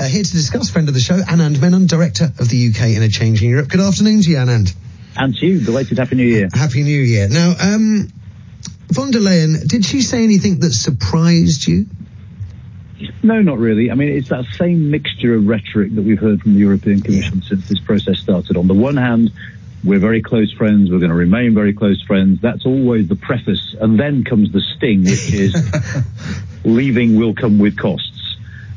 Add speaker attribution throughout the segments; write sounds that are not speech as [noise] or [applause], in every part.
Speaker 1: Uh, here to discuss, friend of the show, Anand Menon, Director of the UK in a Changing Europe. Good afternoon to you, Anand.
Speaker 2: And to you, belated Happy New Year.
Speaker 1: Happy New Year. Now, um, von der Leyen, did she say anything that surprised you?
Speaker 2: No, not really. I mean, it's that same mixture of rhetoric that we've heard from the European Commission yeah. since this process started. On the one hand, we're very close friends, we're going to remain very close friends. That's always the preface. And then comes the sting, which is [laughs] leaving will come with costs.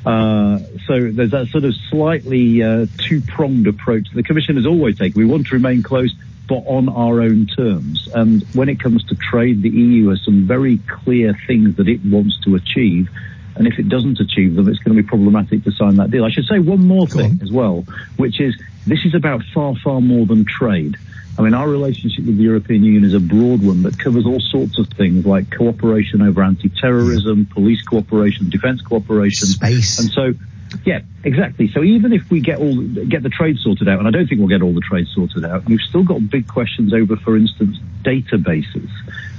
Speaker 2: Uh, so there's that sort of slightly uh, two-pronged approach the Commission has always taken. We want to remain close, but on our own terms. And when it comes to trade, the EU has some very clear things that it wants to achieve. And if it doesn't achieve them, it's going to be problematic to sign that deal. I should say one more thing as well, which is this is about far, far more than trade. I mean, our relationship with the European Union is a broad one that covers all sorts of things like cooperation over anti-terrorism, police cooperation, defence cooperation.
Speaker 1: Space.
Speaker 2: And so, yeah, exactly. So even if we get all get the trade sorted out, and I don't think we'll get all the trade sorted out, we've still got big questions over, for instance, databases.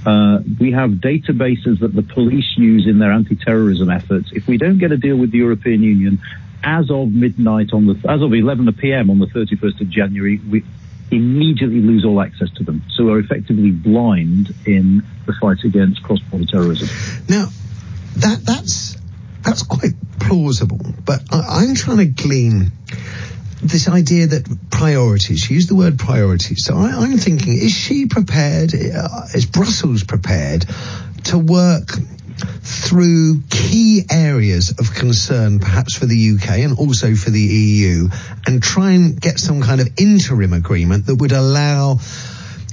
Speaker 2: Uh, we have databases that the police use in their anti-terrorism efforts. If we don't get a deal with the European Union, as of midnight on the as of 11 p.m. on the 31st of January, we immediately lose all access to them. So we're effectively blind in the fight against cross-border terrorism.
Speaker 1: Now, that that's that's quite plausible, but I, am trying to glean this idea that priorities. She used the word priorities. So I, am thinking: is she prepared? Uh, is Brussels prepared to work? Through key areas of concern, perhaps for the UK and also for the EU, and try and get some kind of interim agreement that would allow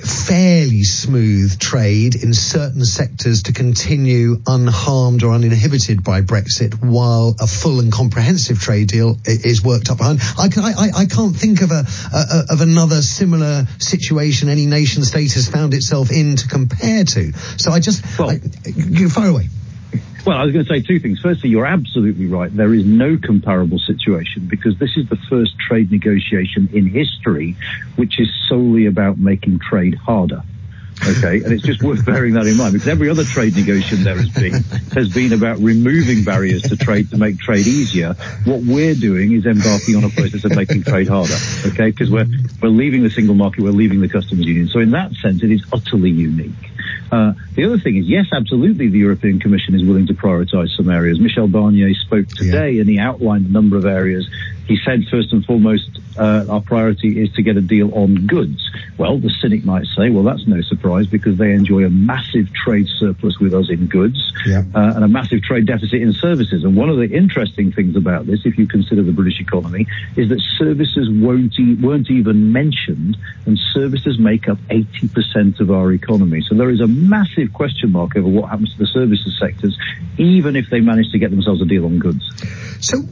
Speaker 1: fairly smooth trade in certain sectors to continue unharmed or uninhibited by Brexit while a full and comprehensive trade deal is worked up behind. I, I, I can't think of a, a, of another similar situation any nation state has found itself in to compare to. So I just, well, I, far away.
Speaker 2: Well, I was going to say two things. Firstly, you're absolutely right. There is no comparable situation because this is the first trade negotiation in history which is solely about making trade harder. Okay, and it's just worth bearing that in mind because every other trade negotiation there has been has been about removing barriers to trade to make trade easier. What we're doing is embarking on a process of making trade harder. Okay, because we're we're leaving the single market, we're leaving the customs union. So in that sense, it is utterly unique. Uh, the other thing is, yes, absolutely, the European Commission is willing to prioritise some areas. Michel Barnier spoke today yeah. and he outlined a number of areas. He said, first and foremost, uh, our priority is to get a deal on goods. Well, the cynic might say, well, that's no surprise because they enjoy a massive trade surplus with us in goods yeah. uh, and a massive trade deficit in services. And one of the interesting things about this, if you consider the British economy, is that services won't e- weren't even mentioned, and services make up 80% of our economy. So there is a massive question mark over what happens to the services sectors, even if they manage to get themselves a deal on goods.
Speaker 1: So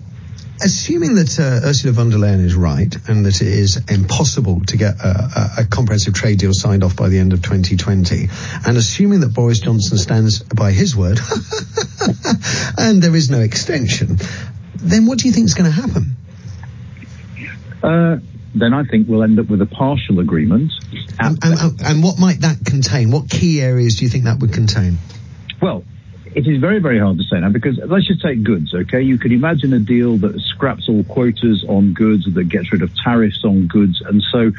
Speaker 1: assuming that uh, Ursula von der Leyen is right and that it is impossible to get a, a, a, comprehensive trade deal signed off by the end of 2020, and assuming that Boris Johnson stands by his word [laughs] and there is no extension, then what do you think is going to happen?
Speaker 2: Uh, then I think we'll end up with a partial agreement.
Speaker 1: And, and, and what might that contain? What key areas do you think that would contain?
Speaker 2: Well, it is very, very hard to say now because let's just take goods, okay? You could imagine a deal that scraps all quotas on goods, that gets rid of tariffs on goods, and so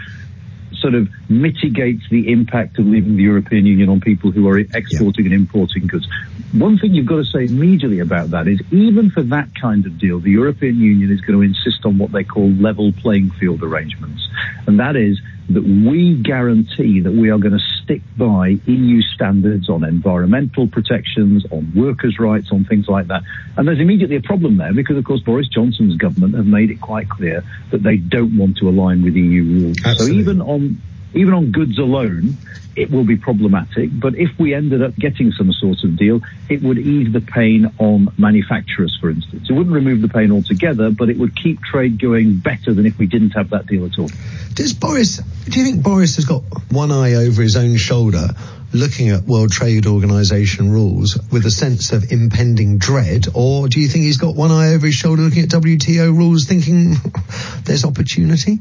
Speaker 2: sort of mitigates the impact of leaving the European Union on people who are exporting yeah. and importing goods. One thing you've got to say immediately about that is even for that kind of deal, the European Union is going to insist on what they call level playing field arrangements. And that is that we guarantee that we are going to stick by EU standards on environmental protections, on workers' rights, on things like that. And there's immediately a problem there because, of course, Boris Johnson's government have made it quite clear that they don't want to align with EU rules. Absolutely. So even on even on goods alone, it will be problematic. But if we ended up getting some sort of deal, it would ease the pain on manufacturers, for instance. It wouldn't remove the pain altogether, but it would keep trade going better than if we didn't have that deal at all.
Speaker 1: Does Boris, do you think Boris has got one eye over his own shoulder? Looking at World Trade Organization rules with a sense of impending dread, or do you think he's got one eye over his shoulder looking at WTO rules thinking [laughs] there's opportunity?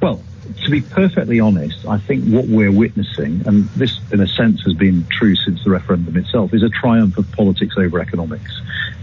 Speaker 2: Well, to be perfectly honest, I think what we're witnessing, and this in a sense has been true since the referendum itself, is a triumph of politics over economics.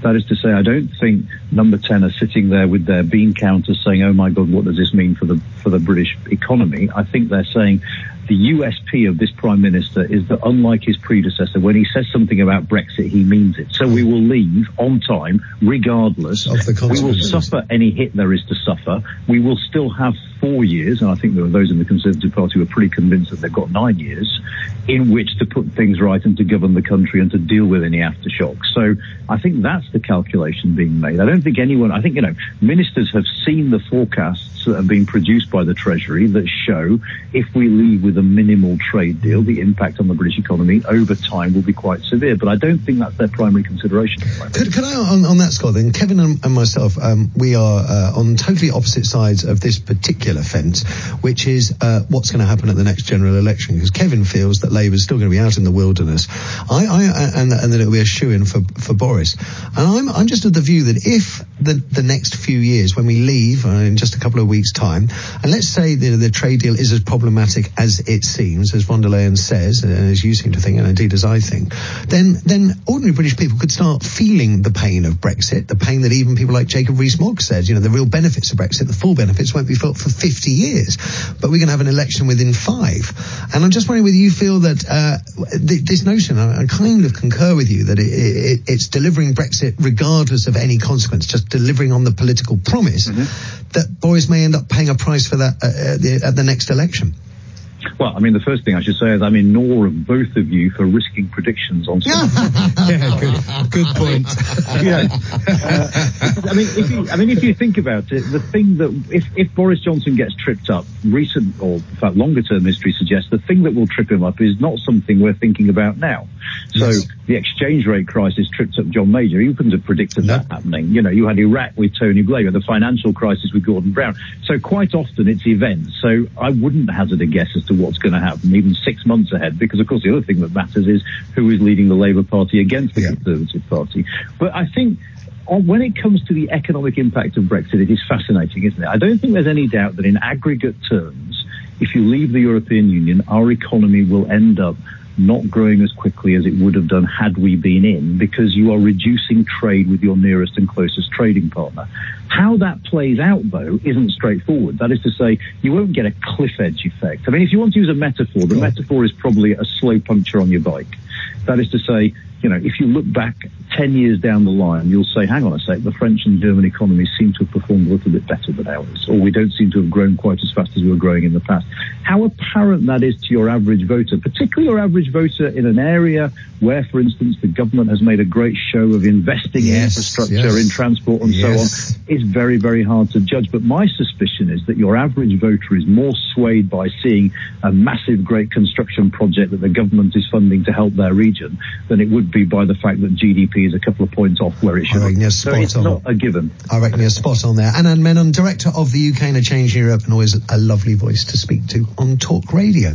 Speaker 2: That is to say, I don't think number 10 are sitting there with their bean counters saying, oh my God, what does this mean for the, for the British economy? I think they're saying, the USP of this Prime Minister is that unlike his predecessor, when he says something about Brexit, he means it. So we will leave on time, regardless.
Speaker 1: Of the
Speaker 2: we will suffer any hit there is to suffer. We will still have four years, and I think there are those in the Conservative Party who are pretty convinced that they've got nine years, in which to put things right and to govern the country and to deal with any aftershocks. So I think that's the calculation being made. I don't think anyone, I think, you know, ministers have seen the forecasts that have been produced by the Treasury that show if we leave with a minimal trade deal, the impact on the British economy over time will be quite severe. But I don't think that's their primary consideration.
Speaker 1: Could, could I, on, on, that, Scott, then, Kevin and, and myself, um, we are uh, on totally opposite sides of this particular fence, which is uh, what's going to happen at the next general election. Because Kevin feels that Labour is still going to be out in the wilderness, I, I and, and that it'll be a shoe in for, for Boris. And I'm, I'm just of the view that if the, the next few years, when we leave uh, in just a couple of weeks' time, and let's say the, the trade deal is as problematic as it seems, as von der Leyen says, and as you seem to think, and indeed as I think, then then ordinary British people could start feeling the pain of Brexit, the pain that even people like Jacob Rees-Mogg said, you know, the real benefits of Brexit, the full benefits won't be felt for 50 years, but we're going to have an election within five. And I'm just wondering whether you feel that uh, th- this notion, I, I, kind of concur with you, that it, it, it's delivering Brexit regardless of any consequence, just delivering on the political promise, mm-hmm. that Boris may end up paying a price for that uh, at, the, at the next election.
Speaker 2: Well, I mean, the first thing I should say is I'm in awe of both of you for risking predictions on. [laughs]
Speaker 3: yeah, good, good point.
Speaker 2: yeah, uh, [laughs] I mean, if you, I mean, if you think about it, the thing that if, if Boris Johnson gets tripped up, recent or in fact longer term history suggests the thing that will trip him up is not something we're thinking about now. So yes. the exchange rate crisis tripped up John Major. You couldn't have predicted no. that happening. You know, you had Iraq with Tony Blair, the financial crisis with Gordon Brown. So quite often it's events. So I wouldn't hazard a guess as to what's going to happen even six months ahead, because of course the other thing that matters is who is leading the Labour Party against the yeah. Conservative Party. But I think uh, when it comes to the economic impact of Brexit, it is fascinating, isn't it? I don't think there's any doubt that in aggregate terms, if you leave the European Union, our economy will end up not growing as quickly as it would have done had we been in because you are reducing trade with your nearest and closest trading partner. How that plays out, though, isn't straightforward. That is to say, you won't get a cliff edge effect. I mean, if you want to use a metaphor, the metaphor is probably a slow puncture on your bike. That is to say, you know, if you look back 10 years down the line, you'll say, hang on a sec, the French and German economies seem to have performed a little bit better than ours, or we don't seem to have grown quite as fast as we were growing in the past. How apparent that is to your average voter, particularly your average voter in an area where, for instance, the government has made a great show of investing yes, in infrastructure, yes. in transport and yes. so on, is very, very hard to judge. But my suspicion is that your average voter is more swayed by seeing a massive, great construction project that the government is funding to help their region than it would be by the fact that GDP is a couple of points off where it should be.
Speaker 1: You're
Speaker 2: so it's
Speaker 1: on.
Speaker 2: not a given.
Speaker 1: I reckon you're spot on there. Anand Menon, Director of the UK and a Change Europe, and always a lovely voice to speak to on Talk Radio.